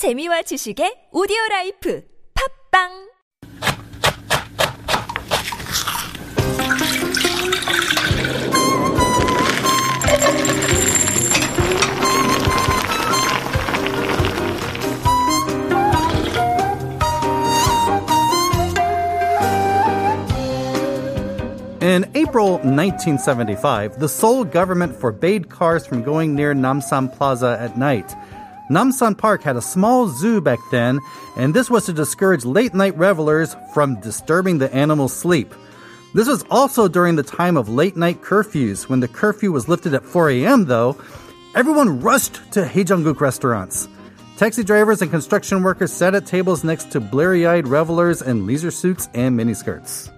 재미와 지식의 오디오 라이프 팝빵 In April 1975, the Seoul government forbade cars from going near Namsan Plaza at night. Namsan Park had a small zoo back then, and this was to discourage late night revelers from disturbing the animals' sleep. This was also during the time of late night curfews. When the curfew was lifted at 4 a.m., though, everyone rushed to Haejungguk restaurants. Taxi drivers and construction workers sat at tables next to bleary eyed revelers in leisure suits and miniskirts.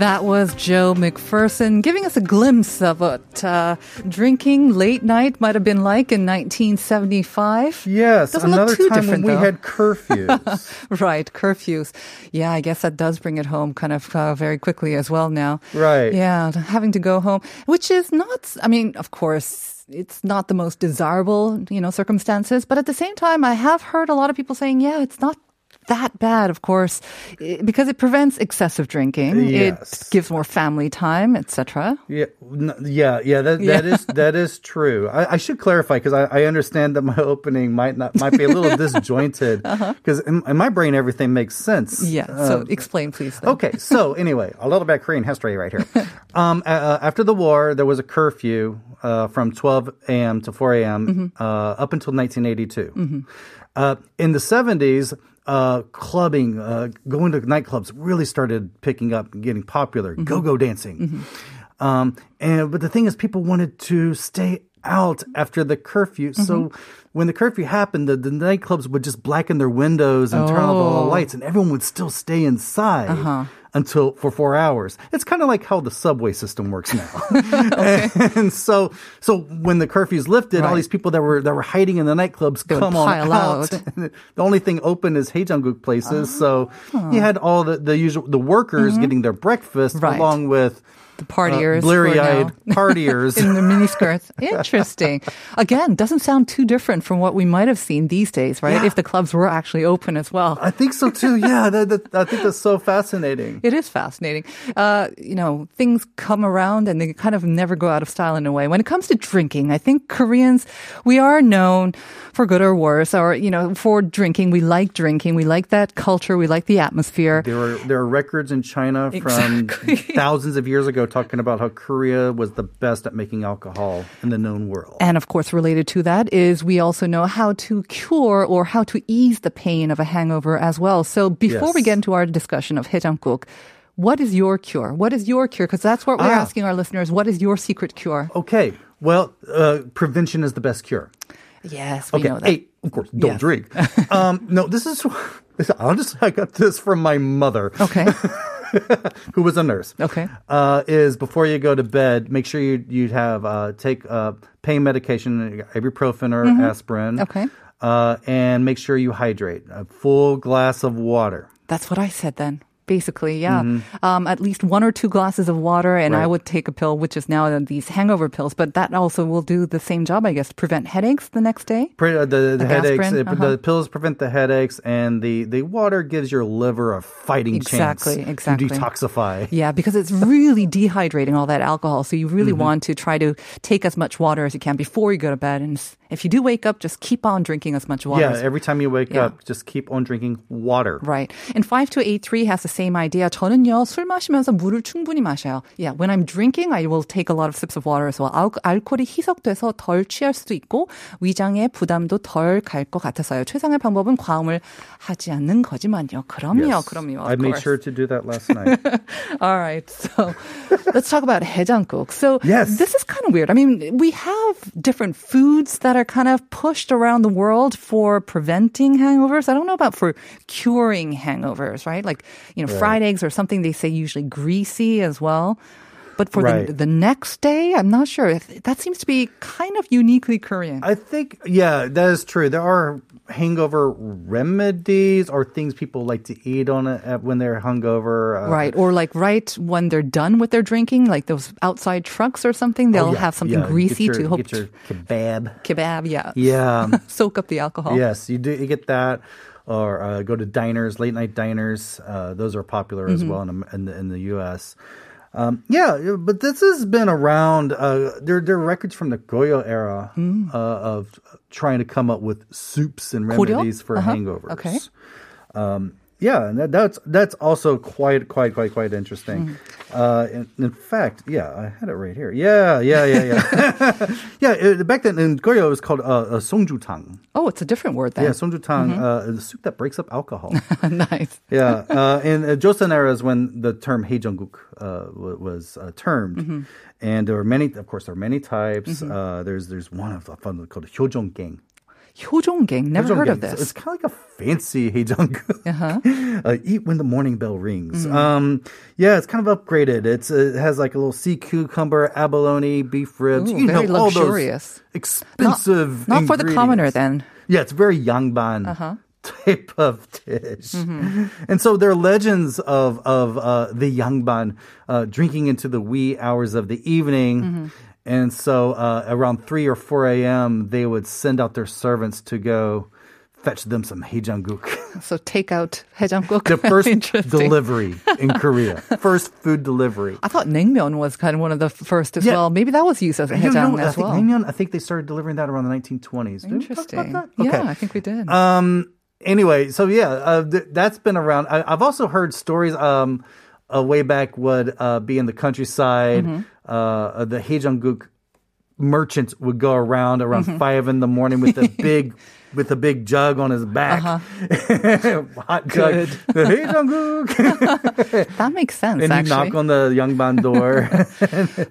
That was Joe McPherson giving us a glimpse of what uh, drinking late night might have been like in 1975. Yes, Doesn't another look too time different, when we though. had curfews. Right, curfews. Yeah, I guess that does bring it home kind of uh, very quickly as well now. Right. Yeah, having to go home, which is not, I mean, of course, it's not the most desirable, you know, circumstances, but at the same time, I have heard a lot of people saying, yeah, it's not that bad, of course, because it prevents excessive drinking. Yes. It gives more family time, etc. Yeah, yeah, yeah. That that is that is true. I, I should clarify because I, I understand that my opening might not might be a little disjointed because in, in my brain everything makes sense. Yeah. So Uh, explain, please. Then. Okay, so anyway, a little bit of Korean history right here. Um, uh, after the war, there was a curfew uh, from 12 a.m. to 4 a.m. Uh, up until 1982. Uh, in the 70s, uh, clubbing, uh, going to nightclubs really started picking up and getting popular. Go-go dancing. Um, and but the thing is, people wanted to stay out after the curfew. So when the curfew happened, the, the nightclubs would just blacken their windows and turn off all the Oh. lights, and everyone would still stay inside until for four hours. It's kind of like how the subway system works now. and so, so when the curfew's lifted, all these people that were that were hiding in the nightclubs They come on out. out. the only thing open is Haejungguk places. So you had all the, the usual the workers getting their breakfast Mm-hmm. Right. along with The partiers. uh, bleary-eyed partiers. in the miniskirts. Interesting. Again, doesn't sound too different from what we might have seen these days, right? Yeah. If the clubs were actually open as well. I think so too. Yeah, that, that, I think that's so fascinating. It is fascinating. Uh, you know, things come around and they kind of never go out of style in a way. When it comes to drinking, I think Koreans, we are known for good or worse, or, you know, for drinking. We like drinking. We like that culture. We like the atmosphere. There are there are records in China from Exactly. thousands of years ago talking about how Korea was the best at making alcohol in the known world. And of course, related to that is we also know how to cure or how to ease the pain of a hangover as well. So before yes. we get into our discussion of haejangguk, what is your cure? What is your cure? Because that's what we're ah. asking our listeners. What is your secret cure? Okay. Well, uh, prevention is the best cure. Yes, we okay. know that. Of course, don't yeah. drink. um, no, this is honestly, I got this from my mother. Okay. who was a nurse. Okay. uh, is before you go to bed, make sure you you have uh, take uh, pain medication, ibuprofen or aspirin. Mm-hmm. Okay. Uh, and make sure you hydrate. A full glass of water. That's what I said then. Basically, yeah. Um, at least one or two glasses of water, and I Mm-hmm. Would take a pill, which is now these hangover pills. But that also will do the same job, I guess, to prevent headaches the next day. Pre- uh, the, the Like headaches, uh, Uh-huh. the pills prevent the headaches, and the, the water gives your liver a fighting Exactly, chance exactly. to detoxify. Yeah, because it's really dehydrating all that alcohol. So you really Mm-hmm. want to try to take as much water as you can before you go to bed. And if you do wake up, just keep on drinking as much water. Yeah, as- every time you wake Yeah. up, just keep on drinking water. Right. And 5283 has the same idea. 저는요, 술 마시면서 물을 충분히 마셔요. Yeah, when I'm drinking, I will take a lot of sips of water as well. 알, 알코올이 희석돼서 덜 취할 수도 있고, 위장의 부담도 덜 갈 것 같아서요. 최상의 방법은 과음을 하지 않는 거지만요. 그럼요, Yes. 그럼요. I of made course. sure to do that last night. All right. So let's talk about 해장국. So Yes. this is kind of weird. I mean, we have different foods that are kind of pushed around the world for preventing hangovers. I don't know about for curing hangovers, right? Like, you know, fried eggs or something they say usually greasy as well. But for Right. the, the next day, I'm not sure. That seems to be kind of uniquely Korean. I think, yeah, that is true. There are hangover remedies or things people like to eat on it uh, when they're hungover. Uh, Right. Or like right when they're done with their drinking, like those outside trucks or something, they'll oh, yeah, have something yeah, greasy your, to hope get your kebab. kebab, yeah. Yeah. Soak up the alcohol. Yes, you do. You get that, or uh, go to diners, late night diners. Uh, those are popular as Mm-hmm. well in, in the in the U.S. Um, yeah, but this has been around. Uh, there, there are records from the Goryeo era Mm. uh, of trying to come up with soups and remedies for Uh-huh. hangovers. Okay. Um, yeah, and that, that's that's also quite quite quite quite interesting. Mm-hmm. Uh, in, in fact, yeah, I had it right here. Yeah, yeah, yeah, yeah. yeah, it, back then in Goryeo it was called uh, uh, songjutang. Oh, it's a different word then. Yeah, songjutang, Mm-hmm. uh, the soup that breaks up alcohol. nice. yeah, uh, in uh, Joseon era is when the term hejeongguk uh, wa- was uh, termed, Mm-hmm. and there were many. Of course, there are many types. Uh, there's there's one of them called hyojonggaeng. Hyojonggaeng. Never heard of this. It's kind of like a fancy hejeongguk. Uh-huh. uh, eat when the morning bell rings. Mm. Um, yeah, it's kind of upgraded. It's it has like a little sea cucumber, abalone, beef ribs. Ooh, you very know all luxurious. those expensive. Not for the commoner then. Yeah, it's very Yangban Uh-huh. type of dish. Mm-hmm. And so there are legends of of uh, the Yangban uh, drinking into the wee hours of the evening. Mm-hmm. And so uh, around 3 or 4 a.m., they would send out their servants to go fetch them some hejangguk. So take out hejangguk. the first delivery in Korea. First food delivery. I thought naengmyeon was kind of one of the first as Yeah. well. Maybe that was used as a You hejang know, I as think well. naengmyeon, I think they started delivering that around the 1920s. Did we talk about Interesting. that? Yeah, I think we did. Um. Anyway, so yeah, uh, th- that's been around. I- I've also heard stories. Um, uh, way back would uh, be in the countryside. Mm-hmm. Uh, the Hejeongguk merchant would go around around Mm-hmm. five in the morning with a big. With a big jug on his back, hot jug. Uh-huh. The Hejeongguk, that makes sense, and actually. knock on the Yangban door.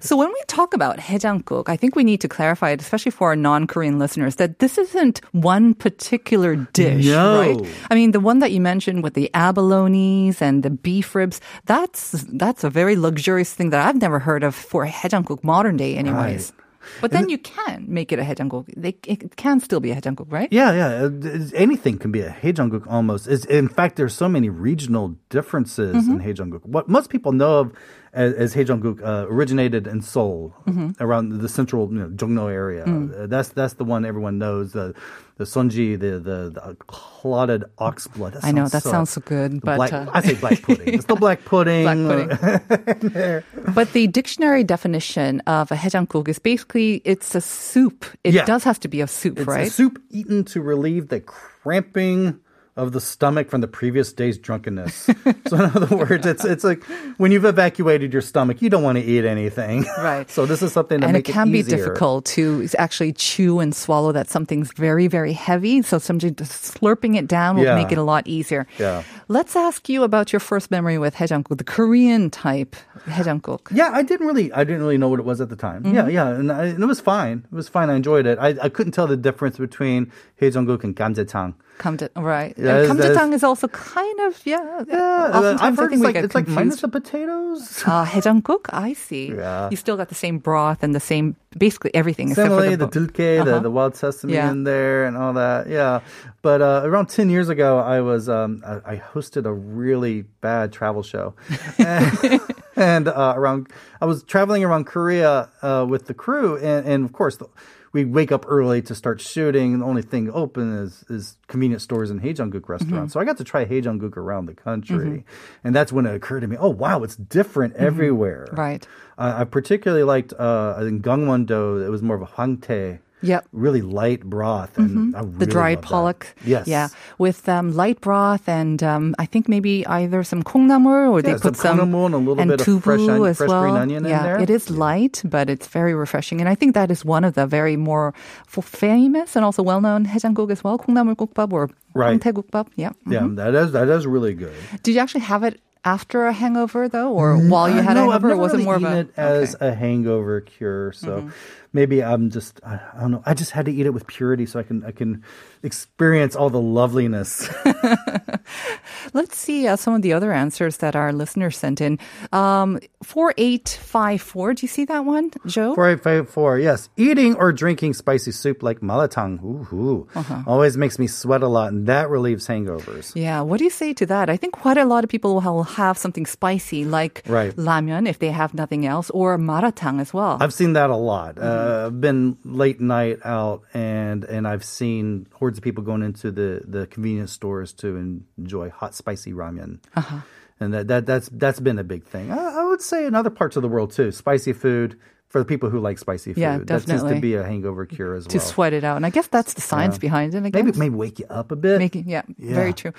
So when we talk about hejangguk, I think we need to clarify it, especially for our non-Korean listeners, that this isn't one particular dish, No. right? I mean, the one that you mentioned with the abalones and the beef ribs, that's that's a very luxurious thing that I've never heard of for hejangguk modern day, anyways. But then you can make it a hejangguk. They, it can still be a hejangguk, right? Yeah, yeah. Uh, Anything can be a Hejeongguk almost. It's, in fact, there's so many regional differences Mm-hmm. in Hejeongguk. What most people know of as, as Hejeongguk uh, originated in Seoul, Mm-hmm. around the central you know, Jongno area. Mm. Uh, that's that's the one everyone knows. The the sonji, the the, the clotted ox blood. I know, that so- sounds so good, but, black, uh, I say black pudding. It's the black pudding. Black pudding. but the dictionary definition of a hejangguk is basically it's a soup. It Yeah. does have to be a soup, It's right? a soup eaten to relieve the cramping of the stomach from the previous day's drunkenness. so in other words, it's it's like when you've evacuated your stomach, you don't want to eat anything. Right. So this is something to and it can be difficult to actually chew and swallow that something's very, very heavy. So sometimes just slurping it down will Yeah. make it a lot easier. Yeah. Let's ask you about your first memory with hejangguk, the Korean type hejangguk. Yeah, I didn't really, I didn't really know what it was at the time. Yeah, Mm-hmm. yeah, and, I, and it was fine. It was fine. I enjoyed it. I, I couldn't tell the difference between Hejeongguk and Gamjaetang. Kamjat, right. Yeah, And Kamjatang is also kind of, yeah. Yeah, uh, oftentimes I've I heard think it's we like get it's like minus the potatoes. Uh, hejangguk, I see. Yeah. You still got the same broth and the same, basically everything for the the, deulkkae, the, Uh-huh. the wild sesame Yeah. in there, and all that. Yeah, but uh, around ten years ago, I was um, I, I hosted a really bad travel show, and, and uh, around I was traveling around Korea uh, with the crew, and, and of course. The, we wake up early to start shooting. The only thing open is is convenience stores and Hejeongguk mm-hmm. restaurants. So I got to try Hejeongguk around the country, mm-hmm. and that's when it occurred to me, oh wow, it's different mm-hmm. everywhere. Right. I I particularly liked uh, in Gangwon-do. It was more of a hwangtae, Yep. really light broth, and I Mm-hmm. the really dried loved that. pollock. Yes, Yeah. With um, light broth and um, I think maybe either some 콩나물 or they Yeah, put some some 콩나물 and a little and bit of tubu fresh onion- as fresh well. green onion in yeah, there. it is light, but it's very refreshing. And I think that is one of the very more f- famous and also well-known 해장국 as well. 콩나물국밥 or Right. 황태국밥. Yeah. yeah, that is that is really good. Did you actually have it after a hangover though, or while you had no, a I've hangover? never or was really it more of eaten a it as okay. Mm-hmm. a hangover cure. So, maybe I'm just I, I don't know. I just had to eat it with purity so I can I can experience all the loveliness. Let's see uh, some of the other answers that our listeners sent in. Um, 4854, do you see that one, Joe? Four eight five four. Yes, eating or drinking spicy soup like malatang. Ooh, Uh-huh. always makes me sweat a lot, and that relieves hangovers. Yeah, what do you say to that? I think quite a lot of people will have something spicy like Right. if they have nothing else, or maratang as well. I've seen that a lot. Mm-hmm. Uh, I've been late night out, and and I've seen hordes of people going into the the convenience stores to enjoy hot spicy ramen. Uh-huh. And that, that that's that's been a big thing. I, I would say in other parts of the world too. Spicy food for the people who like spicy food. Yeah, That seems to be a hangover cure as to well. To sweat it out. And I guess that's the science behind it. Maybe guess. maybe wake you up a bit. Making, yeah, Yeah. very true.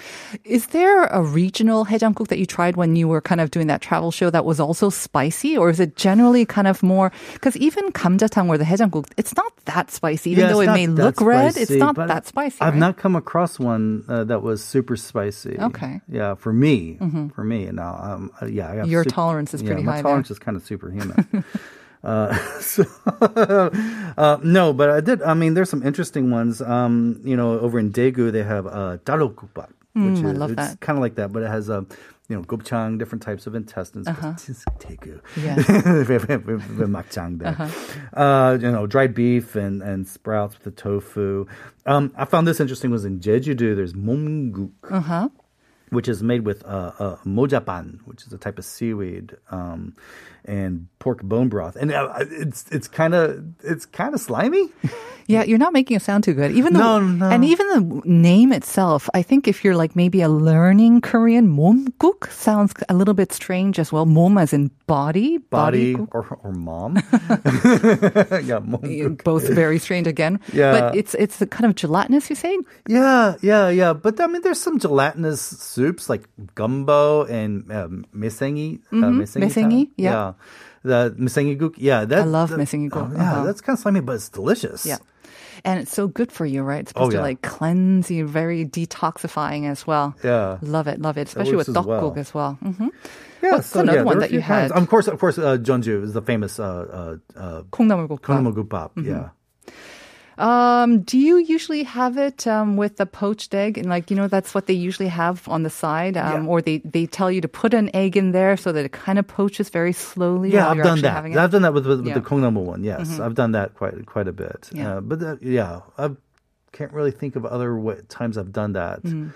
Is there a regional haejanguk that you tried when you were kind of doing that travel show that was also spicy, or is it generally kind of more? Because even kamjatang or the haejanguk, it's not that spicy, even Yeah, though it may look red. It's not that spicy. I've right? not come across one uh, that was super spicy. Okay. Mm-hmm. Yeah, for me, for me. Now, um, uh, yeah, I got Your sup- tolerance is pretty my high there. tolerance is kind of superhuman. uh, so, uh, no, but I did. I mean, there's some interesting ones. Um, you know, over in Daegu, they have uh, ttarogukbap, which Mm, I is love it's that. kind of like that, but it has a you know, gopchang, different types of intestines. Uh-huh. Daegu. Yeah. there. Uh, you know, dried beef and, and sprouts with the tofu. Um, I found this interesting was in Jeju-do, there's momguk, Uh-huh. which is made with uh, uh, mojaban, which is a type of seaweed, um, and pork bone broth. And uh, it's it's kind of it's kind of slimy. Yeah, you're not making it sound too good. Even though, No, no. and even the name itself, I think if you're like maybe a learning Korean, momguk sounds a little bit strange as well. Mom as in body, Body or, or mom. yeah, momguk. both very strange again. Yeah. But it's it's the kind of gelatinous, you say? Yeah, yeah, yeah. But I mean, there's some gelatinous soups like gumbo and um, misengi. Uh, misengi, Misengi, ta- yeah. The misengi guk. Yeah, that, I love that- misengi guk, oh, yeah, uh-huh. that's kind of slimy, but it's delicious. Yeah. And it's so good for you, right? It's Oh, supposed to yeah. like cleanse you, very detoxifying as well. Yeah. Love it, love it. Especially with works as tteokguk well. as well. hmm Yeah, What's another there one were a that you few kinds. had? Of course, of course, uh, Jeonju is the famous uh, uh, uh, 콩나물국밥. konamogupap. Mm-hmm. Yeah. Um, do you usually have it um, with the poached egg? And like, you know, that's what they usually have on the side. Um, Yeah. Or they, they tell you to put an egg in there so that it kind of poaches very slowly. Yeah, I've done that. it. I've done that with with, Yeah. Mm-hmm. the Kongnamul one. Yes, I've done that quite quite a bit. Yeah. Uh, but uh, yeah, I can't really think of other times I've done that Mm.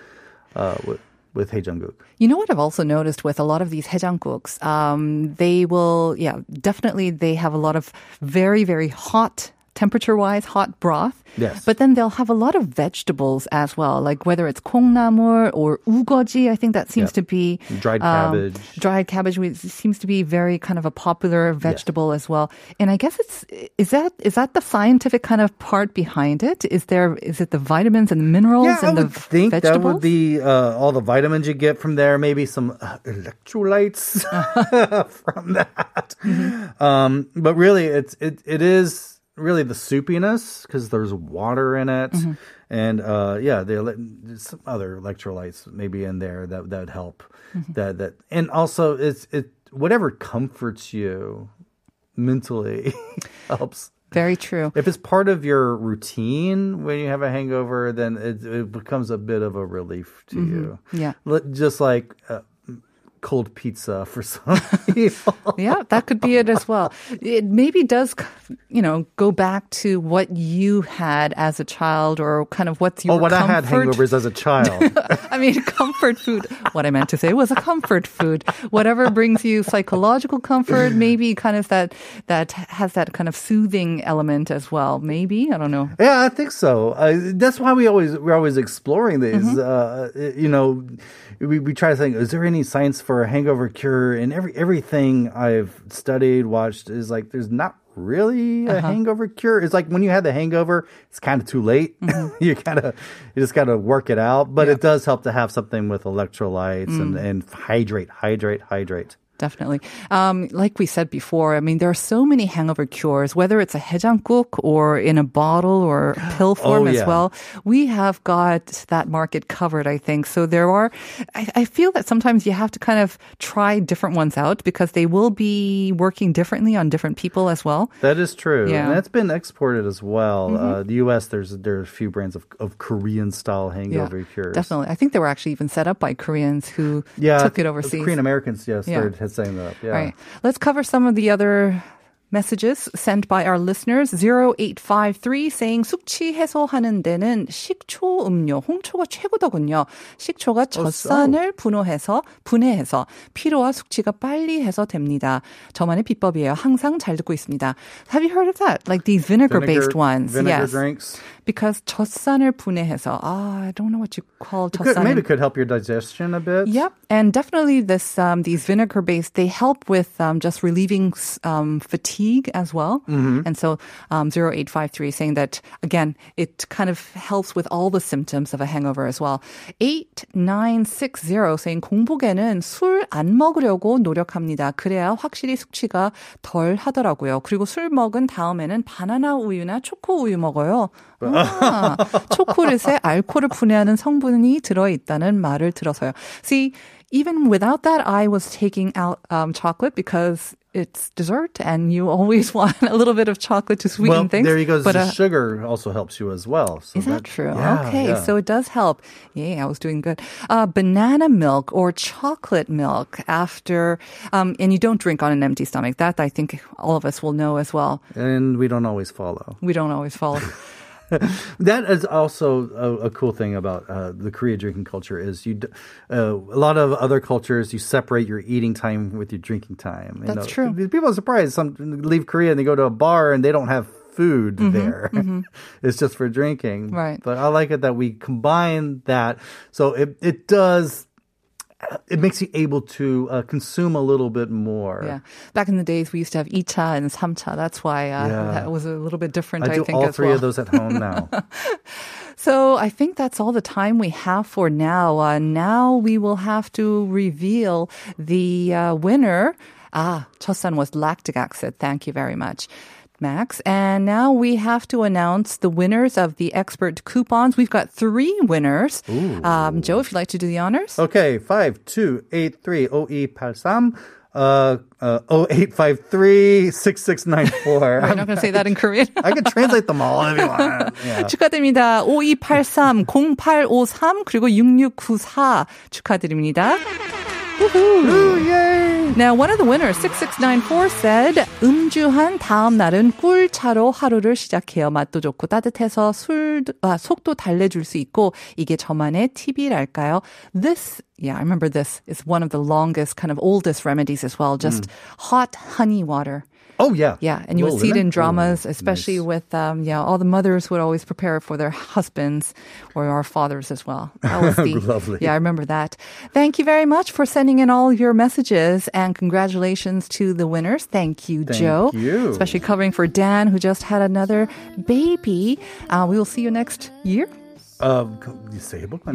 uh, with with Haejanguk. You know what I've also noticed with a lot of these haejangguks, um, they will, yeah, definitely they have a lot of very, very hot, temperature wise hot broth. Yes. But then they'll have a lot of vegetables as well, like whether it's kongnamul or ugeoji. I think that seems yep. to be dried um, cabbage. Dried cabbage seems to be very kind of a popular vegetable yes. as well. And I guess it's is that is that the scientific kind of part behind it? Is there is it the vitamins and the minerals yeah, and I the think vegetables? that would be uh, all the vitamins you get from there. Maybe some uh, electrolytes from that. Mm-hmm. Um, but really, it's it it is really the soupiness because there's water in it, Mm-hmm. and uh, yeah, the, there's some other electrolytes maybe in there that that would help. Mm-hmm. That that and also it's it whatever comforts you mentally helps. Very true. If it's part of your routine when you have a hangover, then it, it becomes a bit of a relief to you. Yeah. Just like uh, cold pizza for some people. Yeah, that could be it as well. It maybe does, you know, go back to what you had as a child or kind of what's your oh, when I had hangovers as a child. I mean, comfort food. What I meant to say was a comfort food. Whatever brings you psychological comfort, maybe kind of that, that has that kind of soothing element as well. Maybe, I don't know. Yeah, I think so. Uh, that's why we always we're always exploring these. Mm-hmm. Uh, you know, we, we try to think: is there any science for a hangover cure? And every everything I've studied, watched is like there's not really a Uh-huh. hangover cure. It's like when you have the hangover, it's kind of too late. Mm-hmm. you kind of you just gotta work it out. But it does help to have something with electrolytes Mm. and and hydrate, hydrate, hydrate. Definitely. Um, like we said before, I mean, there are so many hangover cures, whether it's a hejangkuk or in a bottle or pill oh, form oh, yeah. as well. We have got that market covered, I think. So there are, I, I, feel that sometimes you have to kind of try different ones out because they will be working differently on different people as well. That is true. Yeah. And that's been exported as well. Mm-hmm. Uh, the U.S., there's, there are a few brands of, of Korean style hangover yeah, cures. Definitely. I think they were actually even set up by Koreans who yeah, took it overseas. Korean Americans, yes. Yeah setting that up. Yeah. Right. Let's cover some of the other messages sent by our listeners. 0853 saying 숙취 해소하는 데는 식초 음료, 홍초가 최고더군요. 식초가 젖산을 분해해서 분해해서 피로와 숙취가 빨리 해소됩니다. 저만의 비법이에요. 항상 잘 듣고 있습니다. Have you heard of that? Like these vinegar-based Vinegar- ones. Vinegar yes. drinks. Because 젖산을 분해해서 ah, I don't know what you call Could, 젖산. maybe it could help your digestion a bit. Yep, and definitely this um, these vinegar based they help with um, just relieving um, fatigue as well. Mm-hmm. And so um, 0853 is saying that again it kind of helps with all the symptoms of a hangover as well. 8960 saying 공복에는 술 안 먹으려고 노력합니다. 그래야 확실히 숙취가 덜 하더라고요. 그리고 술 먹은 다음에는 바나나 우유나 초코 우유 먹어요. 아, 초콜릿에 알코올을 분해하는 성분이 들어 있다는 말을 들어서요. See, even without that, I was taking out um, chocolate because it's dessert, and you always want a little bit of chocolate to sweeten well, things. there you go. But, the uh, sugar also helps you as well. So is that true? yeah, okay, yeah. so it does help. Yeah, I was doing good. Uh, banana milk or chocolate milk after, um, and you don't drink on an empty stomach. That I think all of us will know as well. and we don't always follow. We don't always follow. That is also a, a cool thing about uh, the Korea drinking culture is you. d- Uh, a lot of other cultures you separate your eating time with your drinking time. You That's know, true. People are surprised. Some leave Korea and they go to a bar and they don't have food there. it's just for drinking. Mm-hmm, Right. But I like it that we combine that. So it it does. It makes you able to uh, consume a little bit more. Yeah. Back in the days, we used to have 2차 and 3차. That's why uh, Yeah. that was a little bit different, I I, do think, all three well. of those at home now. So I think that's all the time we have for now. Uh, now we will have to reveal the uh, winner. Ah, Jeotsan was lactic acid. Thank you very much. Max. And now we have to announce the winners of the expert coupons. We've got three winners. Um, Joe, if you'd like to do the honors. Okay, five two eight three OE 팔삼 uh uh 0853 6694. I'm not going to say that in Korean. I can translate them all if you want. Yeah. 축하드립니다. 5283, 0853, 그리고 6694 축하드립니다. Ooh, yay! Now, one of the winners, 6694, said, 음주한 다음 날은 꿀차로 하루를 시작해요. 맛도 좋고 따뜻해서 술, 아, 속도 달래줄 수 있고, 이게 저만의 팁이랄까요? This, yeah, I remember this is one of the longest, kind of oldest remedies as well. Just hot honey water. Oh yeah. Yeah, and you would see it in dramas, Ooh, especially nice. with um, yeah, all the mothers would always prepare for their husbands or our fathers as well. That was the Lovely. Yeah, I remember that. Thank you very much for sending in all your messages and congratulations to the winners. Thank you, Thank Joe. you. Especially covering for Dan who just had another baby. Uh, we will see you next year.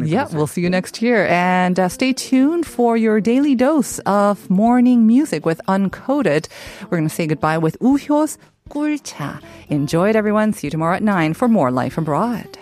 Yeah, we'll see you next year. And uh, stay tuned for your daily dose of morning music with Uncoded. We're going to say goodbye with Uhyo's 꿀차. Enjoy it, everyone. See you tomorrow at 9 for more Life Abroad.